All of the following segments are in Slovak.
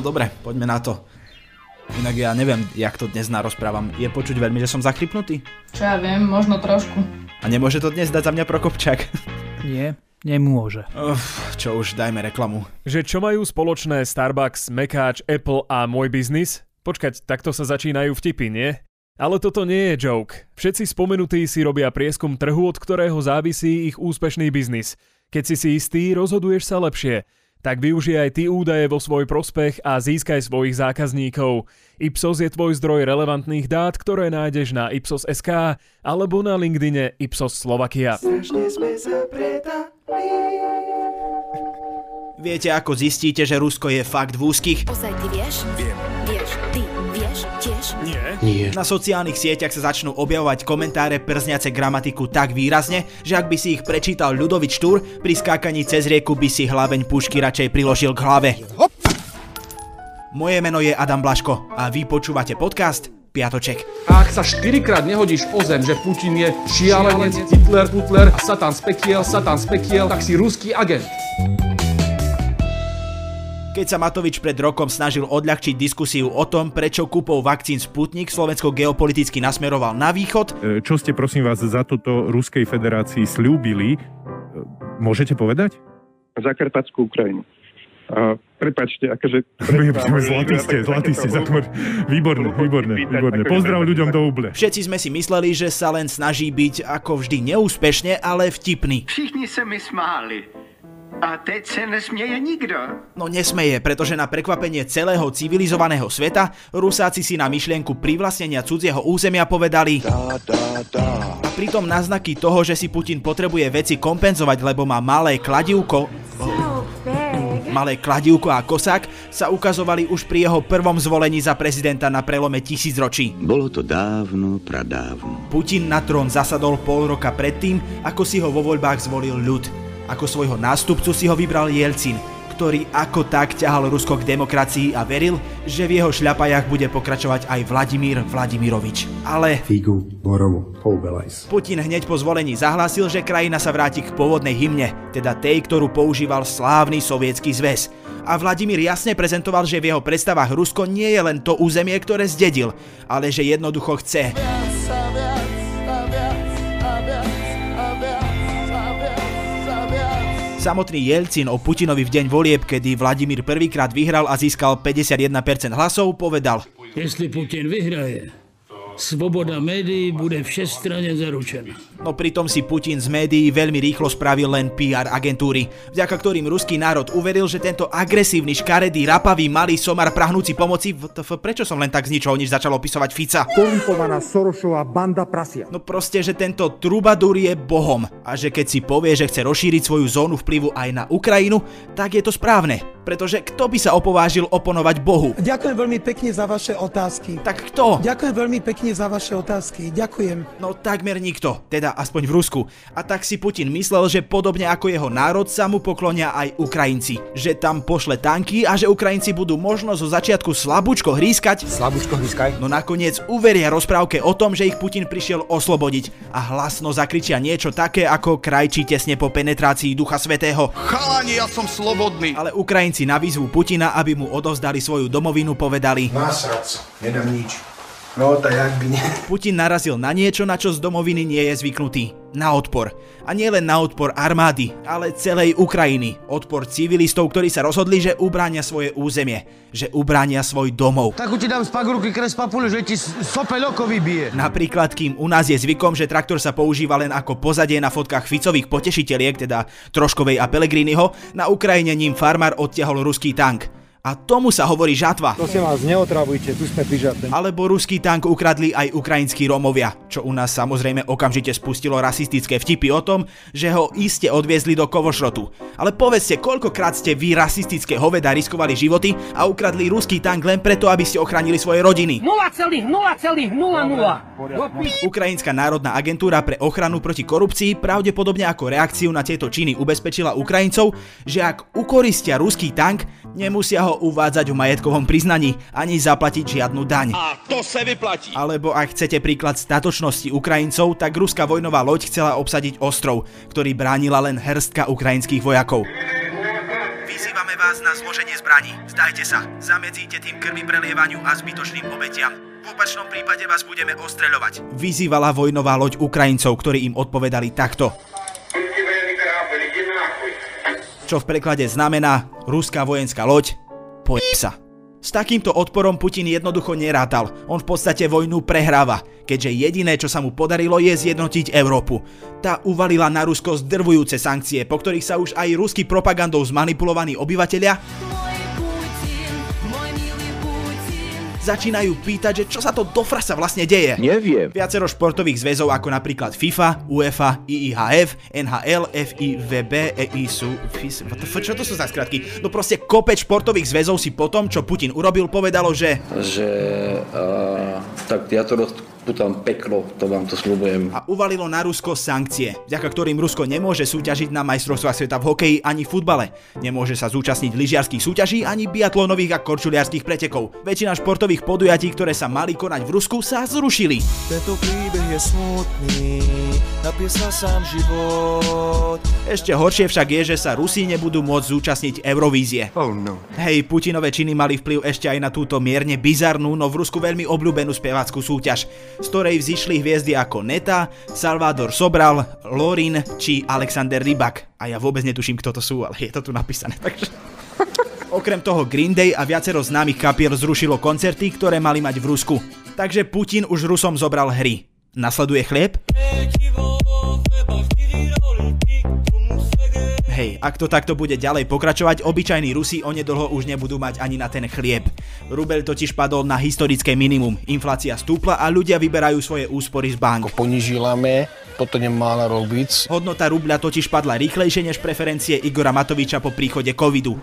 No dobre, poďme na to. Inak ja neviem, jak to dnes narozprávam. Je počuť veľmi, že som zachrypnutý? Čo ja viem, možno trošku. A nemôže to dnes dať za mňa Prokopčák? Nie, nemôže. Uf, čo už, dajme reklamu. Že čo majú spoločné Starbucks, Mekáč, Apple a môj biznis? Počkať, takto sa začínajú vtipy, nie? Ale toto nie je joke. Všetci spomenutí si robia prieskum trhu, od ktorého závisí ich úspešný biznis. Keď si si istý, rozhoduješ sa lepšie tak využij aj ty údaje vo svoj prospech a získaj svojich zákazníkov. Ipsos je tvoj zdroj relevantných dát, ktoré nájdeš na Ipsos.sk alebo na LinkedIne Ipsos Slovakia. Viete, ako zistíte, že Rusko je fakt v úzkých? Ozaj ty vieš? Viem. Tiež? Nie. Nie. Na sociálnych sieťach sa začnú objavovať komentáre przniace gramatiku tak výrazne, že ak by si ich prečítal Ľudovič Štúr, pri skákaní cez rieku by si hlaveň pušky radšej priložil k hlave. Moje meno je Adam Blaško a vy počúvate podcast Piatoček. A ak sa štyrikrát nehodíš o zem, že Putin je šialenec, Hitler, Putler, Satan z pekiel, Satan z pekiel, tak si ruský agent. Keď sa Matovič pred rokom snažil odľahčiť diskusiu o tom, prečo kúpou vakcín Sputnik Slovensko geopoliticky nasmeroval na východ, E, Čo ste prosím vás za toto Ruskej federácii slúbili? E, Môžete povedať? Zakarpatskú Ukrajinu. A prepačte, akože... Zlatý ste, zlatý ste, zakmr. Výborné, výborné, výborné. Pozdrav ľuďom do Uble. všetci sme si mysleli, že sa len snaží byť ako vždy neúspešne, ale vtipný. Všichni se mi smáli. A teď se nesměje nikdo. No nesmeje, pretože na prekvapenie celého civilizovaného sveta Rusáci si na myšlienku privlastnenia cudzieho územia povedali a pritom náznaky toho, že si Putin potrebuje veci kompenzovať, lebo má malé kladivko malé kladivko a kosák sa ukazovali už pri jeho prvom zvolení za prezidenta na prelome tisícročí. Bolo to dávno, pradávno. Putin na trón zasadol pol roka predtým, ako si ho vo voľbách zvolil ľud. Ako svojho nástupcu si ho vybral Jelcin, ktorý ako tak ťahal Rusko k demokracii a veril, že v jeho šľapajach bude pokračovať aj Vladimír Vladimirovič. Ale Figu, borovu, poubelajs. Putin hneď po zvolení zahlásil, že krajina sa vráti k pôvodnej hymne, teda tej, ktorú používal slávny sovietský zväz. A Vladimír jasne prezentoval, že v jeho predstavách Rusko nie je len to územie, ktoré zdedil, ale že jednoducho chce. Samotný Jelcin o Putinovi v deň volieb, kedy Vladimír prvýkrát vyhral a získal 51% hlasov, povedal Jestli Putin vyhraje, svoboda médií bude všestranne zaručená. No pritom si Putin z médií veľmi rýchlo spravil len PR agentúry, vďaka ktorým ruský národ uveril, že tento agresívny, škaredý, rapavý, malý somar prahnúci pomoci VTF, prečo som len tak z ničoho nič začal opisovať Fica? Korumpovaná Sorošová banda prasia. No proste, že tento trubadúr je bohom a že keď si povie, že chce rozšíriť svoju zónu vplyvu aj na Ukrajinu, tak je to správne. Pretože kto by sa opovážil oponovať Bohu? Ďakujem veľmi pekne za vaše otázky. Tak kto? Ďakujem veľmi pekne za vaše otázky. Ďakujem. No takmer nikto, teda aspoň v Rusku. A tak si Putin myslel, že podobne ako jeho národ sa mu poklonia aj Ukrajinci. Že tam pošle tanky a že Ukrajinci budú možno zo začiatku slabúčko hrískať. Slabúčko hryskaj. No nakoniec uveria rozprávke o tom, že ich Putin prišiel oslobodiť a hlasno zakričia niečo také ako krajčí tesne po penetrácii Ducha Svetého. Chalani, ja som slobodný. Ale Ukrajinci na výzvu Putina, aby mu odovzdali svoju domovinu, povedali Nasrať sa, nedám nič. No, tak jak by nie. Putin narazil na niečo, na čo z domoviny nie je zvyknutý. Na odpor. A nie len na odpor armády, ale celej Ukrajiny. Odpor civilistov, ktorí sa rozhodli, že ubránia svoje územie. Že ubránia svoj domov. Tak ti dám spak ruky kres papule, že ti sopel oko vybije. Napríklad, kým u nás je zvykom, že traktor sa používa len ako pozadie na fotkách Ficových potešiteľiek, teda Troškovej a Pelegriniho, na Ukrajine ním farmár odtiahol ruský tank. A tomu sa hovorí žatva. Prosím vás, neotravujte, tu sme pri žatve. Alebo ruský tank ukradli aj ukrajinskí Rómovia, čo u nás samozrejme okamžite spustilo rasistické vtipy o tom, že ho iste odviezli do Kovošrotu. Ale povedzte, koľkokrát ste vy rasistické hoveda riskovali životy a ukradli ruský tank len preto, aby ste ochránili svoje rodiny. 0,0,00. Ukrajinská národná agentúra pre ochranu proti korupcii pravdepodobne ako reakciu na tieto činy ubezpečila Ukrajincov, že ak ukoristia ruský tank, nemusia ho uvádzať v majetkovom priznaní ani zaplatiť žiadnu daň. A to se vyplatí. Alebo ak chcete príklad statočnosti Ukrajincov, tak ruská vojnová loď chcela obsadiť ostrov, ktorý bránila len hrstka ukrajinských vojakov. Vyzývame Vyzývame vás na zloženie zbraní. Zdajte sa. Zamedzíte tým krvi prelievaniu a zbytočným obetiam. V opačnom prípade vás budeme ostreľovať. Vyzývala vojnová loď Ukrajincov, ktorí im odpovedali takto. Čo v preklade znamená ruská vojenská loď, pojeb sa. S takýmto odporom Putin jednoducho nerátal. On v podstate vojnu prehráva, keďže jediné, čo sa mu podarilo, je zjednotiť Európu. Tá uvalila na Rusko zdrvujúce sankcie, po ktorých sa už aj ruský propagandou zmanipulovaní obyvateľia začínajú pýtať, že čo sa to do frasa vlastne deje. Neviem. Viacero športových zväzov ako napríklad FIFA, UEFA, IIHF, NHL, FIVB, EISU, FIS, čo to sú za skratky? No proste kopeč športových zväzov si potom, čo Putin urobil, povedalo, že... Že uh, tak ja to tam peklo, to vám to slúbujem. A uvalilo na Rusko sankcie, vďaka ktorým Rusko nemôže súťažiť na majstrovstvách sveta v hokeji ani v futbale. Nemôže sa zúčastniť lyžiarských súťaží ani biatlonových a korčuliarských pretekov. Väčšina športových podujatí, ktoré sa mali konať v Rusku, sa zrušili. Tento príbeh je smutný, napísal sám život. Ešte horšie však je, že sa Rusi nebudú môcť zúčastniť Eurovízie. Oh no. Hej, Putinové činy mali vplyv ešte aj na túto mierne bizarnú, no v Rusku veľmi obľúbenú spevácku súťaž z ktorej vzýšli hviezdy ako Neta, Salvador Sobral, Lorin či Alexander Rybak. A ja vôbec netuším, kto to sú, ale je to tu napísané. Takže... Okrem toho Green Day a viacero známych kapiel zrušilo koncerty, ktoré mali mať v Rusku. Takže Putin už Rusom zobral hry. Nasleduje chlieb? Hej, ak to takto bude ďalej pokračovať, obyčajní Rusi onedlho už nebudú mať ani na ten chlieb. Rubel totiž padol na historické minimum, inflácia stúpla a ľudia vyberajú svoje úspory z bank. Ponižílame, toto nemá robiť. Hodnota rubľa totiž padla rýchlejšie než preferencie Igora Matoviča po príchode covidu.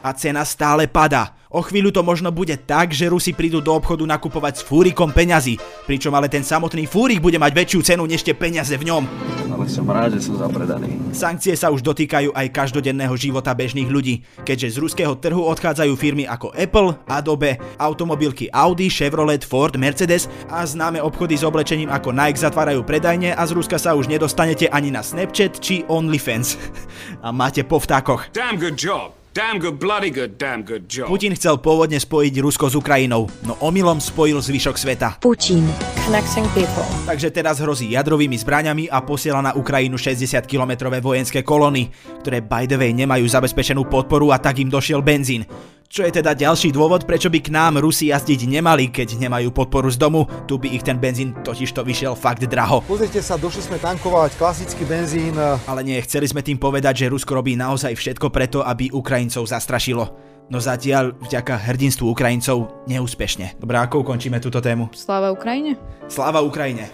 A cena stále padá. O chvíľu to možno bude tak, že Rusi prídu do obchodu nakupovať s fúrikom peňazí, pričom ale ten samotný fúrik bude mať väčšiu cenu než tie peniaze v ňom. Ale som rád, že som zapredaný. Sankcie sa už dotýkajú aj každodenného života bežných ľudí, keďže z ruského trhu odchádzajú firmy ako Apple, Adobe, automobilky Audi, Chevrolet, Ford, Mercedes a známe obchody s oblečením ako Nike zatvárajú predajne a z Ruska sa už nedostanete ani na Snapchat či OnlyFans. a máte po vtákoch. Damn good job. Damn good, bloody good, damn good job. Putin chcel pôvodne spojiť Rusko s Ukrajinou, no omylom spojil zvyšok sveta. Putin. Connecting people. Takže teraz hrozí jadrovými zbraňami a posiela na Ukrajinu 60-kilometrové vojenské kolóny, ktoré by the way nemajú zabezpečenú podporu a tak im došiel benzín. Čo je teda ďalší dôvod, prečo by k nám Rusi jazdiť nemali, keď nemajú podporu z domu, tu by ich ten benzín totiž to vyšiel fakt draho. Pozrite sa, došli sme tankovať klasický benzín. Ale nie, chceli sme tým povedať, že Rusko robí naozaj všetko preto, aby Ukrajincov zastrašilo. No zatiaľ, vďaka hrdinstvu Ukrajincov, neúspešne. Dobre, ako ukončíme túto tému? Sláva Ukrajine. Sláva Ukrajine.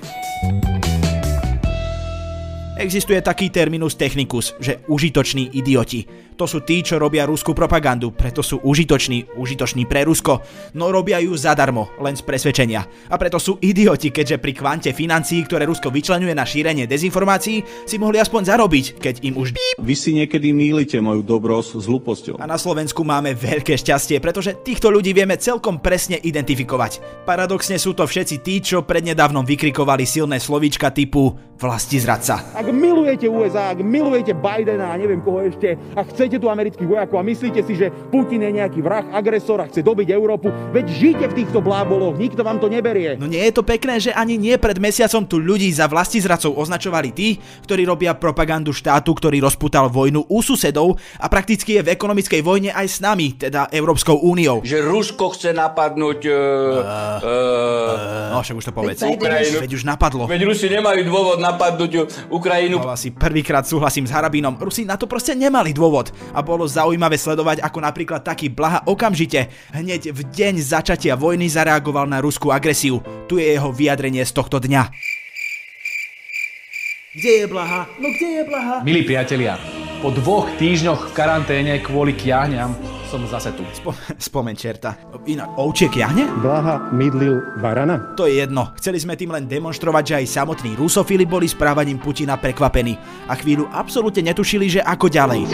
Existuje taký terminus technicus, že užitoční idioti. To sú tí, čo robia ruskú propagandu, preto sú užitoční, užitoční pre Rusko, no robia ju zadarmo, len z presvedčenia. A preto sú idioti, keďže pri kvante financií, ktoré Rusko vyčlenuje na šírenie dezinformácií, si mohli aspoň zarobiť, keď im už Vy si niekedy mýlite moju dobrosť s hlúposťou. A na Slovensku máme veľké šťastie, pretože týchto ľudí vieme celkom presne identifikovať. Paradoxne sú to všetci tí, čo prednedávnom vykrikovali silné slovíčka typu vlasti zradca. Milujete USA, ak milujete Bidena a neviem koho ešte, a chcete tu amerických vojakov a myslíte si, že Putin je nejaký vrah, agresor a chce dobiť Európu, veď žite v týchto bláboloch, nikto vám to neberie. No nie je to pekné, že ani nie pred mesiacom tu ľudí za vlasti zradcov označovali tí, ktorí robia propagandu štátu, ktorý rozputal vojnu u susedov a prakticky je v ekonomickej vojne aj s nami, teda Európskou úniou. Že Rusko chce napadnúť... Uh, uh, uh, no však už to povedz. Ukrajinu. Veď už napadlo. Veď Rusi nemajú dôvod napadnúť Ukrajinu. No asi prvýkrát súhlasím s Harabínom. Rusi na to proste nemali dôvod. A bolo zaujímavé sledovať, ako napríklad taký Blaha okamžite, hneď v deň začatia vojny zareagoval na ruskú agresiu. Tu je jeho vyjadrenie z tohto dňa. Kde je Blaha? No kde je Blaha? Milí priatelia, po dvoch týždňoch v karanténe kvôli kiahňam som zase tu. Spo- spomeň čerta. Inak, ovčiek jahne? Blaha mydlil varana? To je jedno. Chceli sme tým len demonstrovať, že aj samotní rusofili boli správaním Putina prekvapení a chvíľu absolútne netušili, že ako ďalej.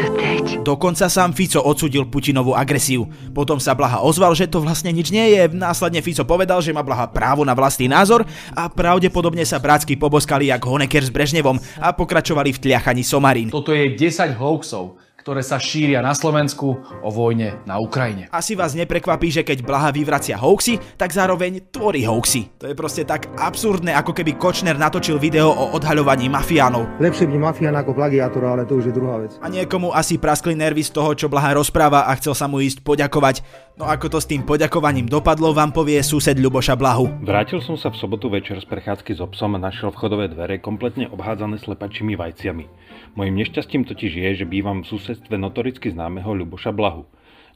Dokonca sám Fico odsudil Putinovú agresiu. Potom sa Blaha ozval, že to vlastne nič nie je. Následne Fico povedal, že má Blaha právo na vlastný názor a pravdepodobne sa brátsky poboskali jak Honecker s Brežnevom a pokračovali v tliachaní somarín. Toto je 10 hoaxov, ktoré sa šíria na Slovensku o vojne na Ukrajine. Asi vás neprekvapí, že keď Blaha vyvracia hoaxy, tak zároveň tvorí hoaxy. To je proste tak absurdné, ako keby Kočner natočil video o odhaľovaní mafiánov. Lepšie byť mafián ako plagiátor, ale to už je druhá vec. A niekomu asi praskli nervy z toho, čo Blaha rozpráva a chcel sa mu ísť poďakovať. No ako to s tým poďakovaním dopadlo, vám povie sused Ľuboša Blahu. Vrátil som sa v sobotu večer z prechádzky s obsom a našiel vchodové dvere kompletne obhádzané slepačími vajciami. Mojím nešťastím totiž je, že bývam v susedstve notoricky známeho Ľuboša Blahu.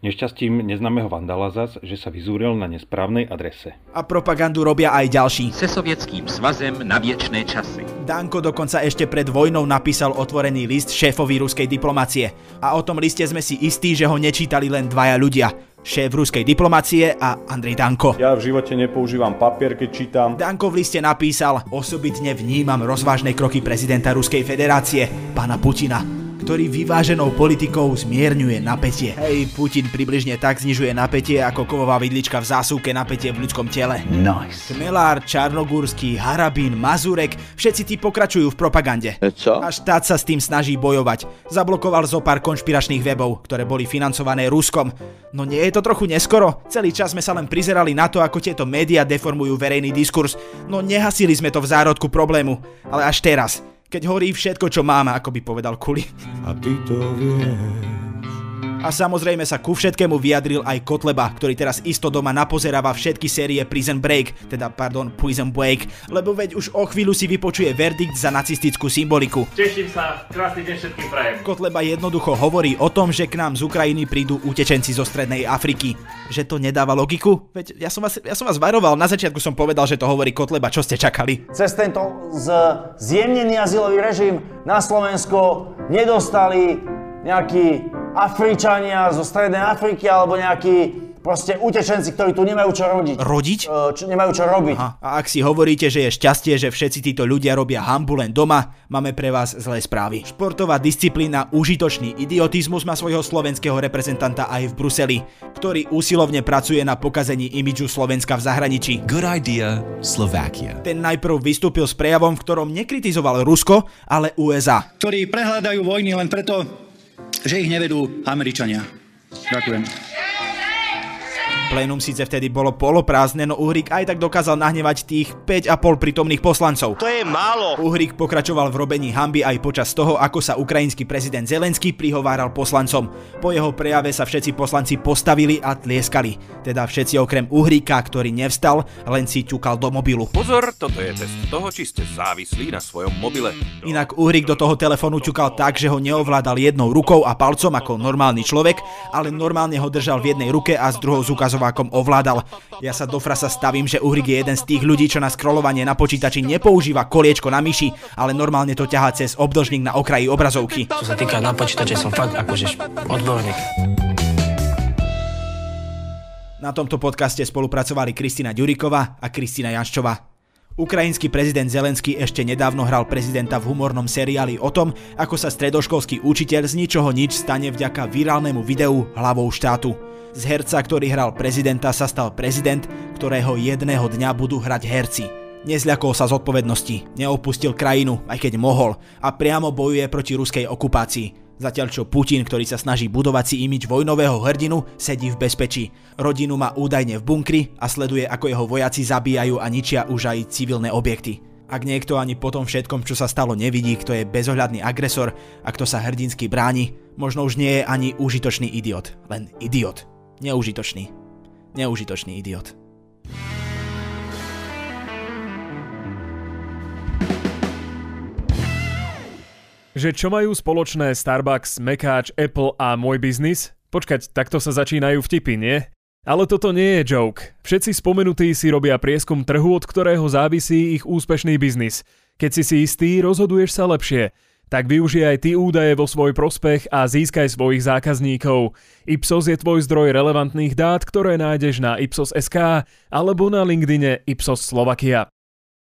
Nešťastím neznámeho vandala zas, že sa vyzúril na nesprávnej adrese. A propagandu robia aj ďalší. Se sovietským svazem na viečné časy. Danko dokonca ešte pred vojnou napísal otvorený list šéfovi ruskej diplomácie. A o tom liste sme si istí, že ho nečítali len dvaja ľudia šéf ruskej diplomácie a Andrej Danko. Ja v živote nepoužívam papier, keď čítam. Danko v liste napísal, osobitne vnímam rozvážne kroky prezidenta Ruskej federácie, pána Putina ktorý vyváženou politikou zmierňuje napätie. Hej, Putin približne tak znižuje napätie, ako kovová vidlička v zásuvke napätie v ľudskom tele. Nice. Chmelár, Čarnogórsky, Harabín, Mazurek, všetci tí pokračujú v propagande. Čo? A štát sa s tým snaží bojovať. Zablokoval zo pár konšpiračných webov, ktoré boli financované Ruskom. No nie je to trochu neskoro? Celý čas sme sa len prizerali na to, ako tieto médiá deformujú verejný diskurs. No nehasili sme to v zárodku problému. Ale až teraz keď horí všetko, čo máme, ako by povedal Kuli. A ty to vieš. A samozrejme sa ku všetkému vyjadril aj Kotleba, ktorý teraz isto doma napozeráva všetky série Prison Break, teda pardon, Prison Break, lebo veď už o chvíľu si vypočuje verdikt za nacistickú symboliku. Teším sa, krásny deň všetkým prajem. Kotleba jednoducho hovorí o tom, že k nám z Ukrajiny prídu utečenci zo Strednej Afriky. Že to nedáva logiku? Veď ja som vás, ja som vás varoval, na začiatku som povedal, že to hovorí Kotleba, čo ste čakali? Cez tento z, zjemnený azylový režim na Slovensko nedostali nejakí Afričania zo Strednej Afriky alebo nejakí proste utečenci, ktorí tu nemajú čo rodiť. Rodiť? Uh, čo, nemajú čo robiť. Aha. A ak si hovoríte, že je šťastie, že všetci títo ľudia robia hambu len doma, máme pre vás zlé správy. Športová disciplína Užitočný idiotizmus má svojho slovenského reprezentanta aj v Bruseli, ktorý úsilovne pracuje na pokazení imidžu Slovenska v zahraničí. Good idea, Slovakia. Ten najprv vystúpil s prejavom, v ktorom nekritizoval Rusko, ale USA. Ktorí prehľadajú vojny len preto, že ich nevedú Američania. Ďakujem. Plénum síce vtedy bolo poloprázdne, no Uhrik aj tak dokázal nahnevať tých 5,5 prítomných poslancov. To je málo. Uhrik pokračoval v robení hamby aj počas toho, ako sa ukrajinský prezident Zelenský prihováral poslancom. Po jeho prejave sa všetci poslanci postavili a tlieskali. Teda všetci okrem Uhrika, ktorý nevstal, len si ťukal do mobilu. Pozor, toto je test toho, či ste závislí na svojom mobile. Inak Uhrik do toho telefónu ťukal tak, že ho neovládal jednou rukou a palcom ako normálny človek, ale normálne ho držal v jednej ruke a s druhou zúkazom Slovákom ovládal. Ja sa do frasa stavím, že Uhrik je jeden z tých ľudí, čo na scrollovanie na počítači nepoužíva koliečko na myši, ale normálne to ťahá cez obdlžník na okraji obrazovky. Čo sa týka na počítače, som fakt akože odborník. Na tomto podcaste spolupracovali Kristina Ďuriková a Kristina Janščová. Ukrajinský prezident Zelenský ešte nedávno hral prezidenta v humornom seriáli o tom, ako sa stredoškolský učiteľ z ničoho nič stane vďaka virálnemu videu hlavou štátu. Z herca, ktorý hral prezidenta, sa stal prezident, ktorého jedného dňa budú hrať herci. Nezľakol sa zodpovednosti, neopustil krajinu, aj keď mohol, a priamo bojuje proti ruskej okupácii. Zatiaľ čo Putin, ktorý sa snaží budovať si imič vojnového hrdinu, sedí v bezpečí. Rodinu má údajne v bunkri a sleduje, ako jeho vojaci zabíjajú a ničia už aj civilné objekty. Ak niekto ani po tom všetkom, čo sa stalo, nevidí, kto je bezohľadný agresor a kto sa hrdinsky bráni, možno už nie je ani užitočný idiot, len idiot. Neužitočný. Neužitočný idiot. Že čo majú spoločné Starbucks, Mekáč, Apple a môj biznis? Počkať, takto sa začínajú vtipy, nie? Ale toto nie je joke. Všetci spomenutí si robia prieskum trhu, od ktorého závisí ich úspešný biznis. Keď si si istý, rozhoduješ sa lepšie. Tak využij aj ty údaje vo svoj prospech a získaj svojich zákazníkov. Ipsos je tvoj zdroj relevantných dát, ktoré nájdeš na Ipsos.sk alebo na LinkedIne Ipsos Slovakia.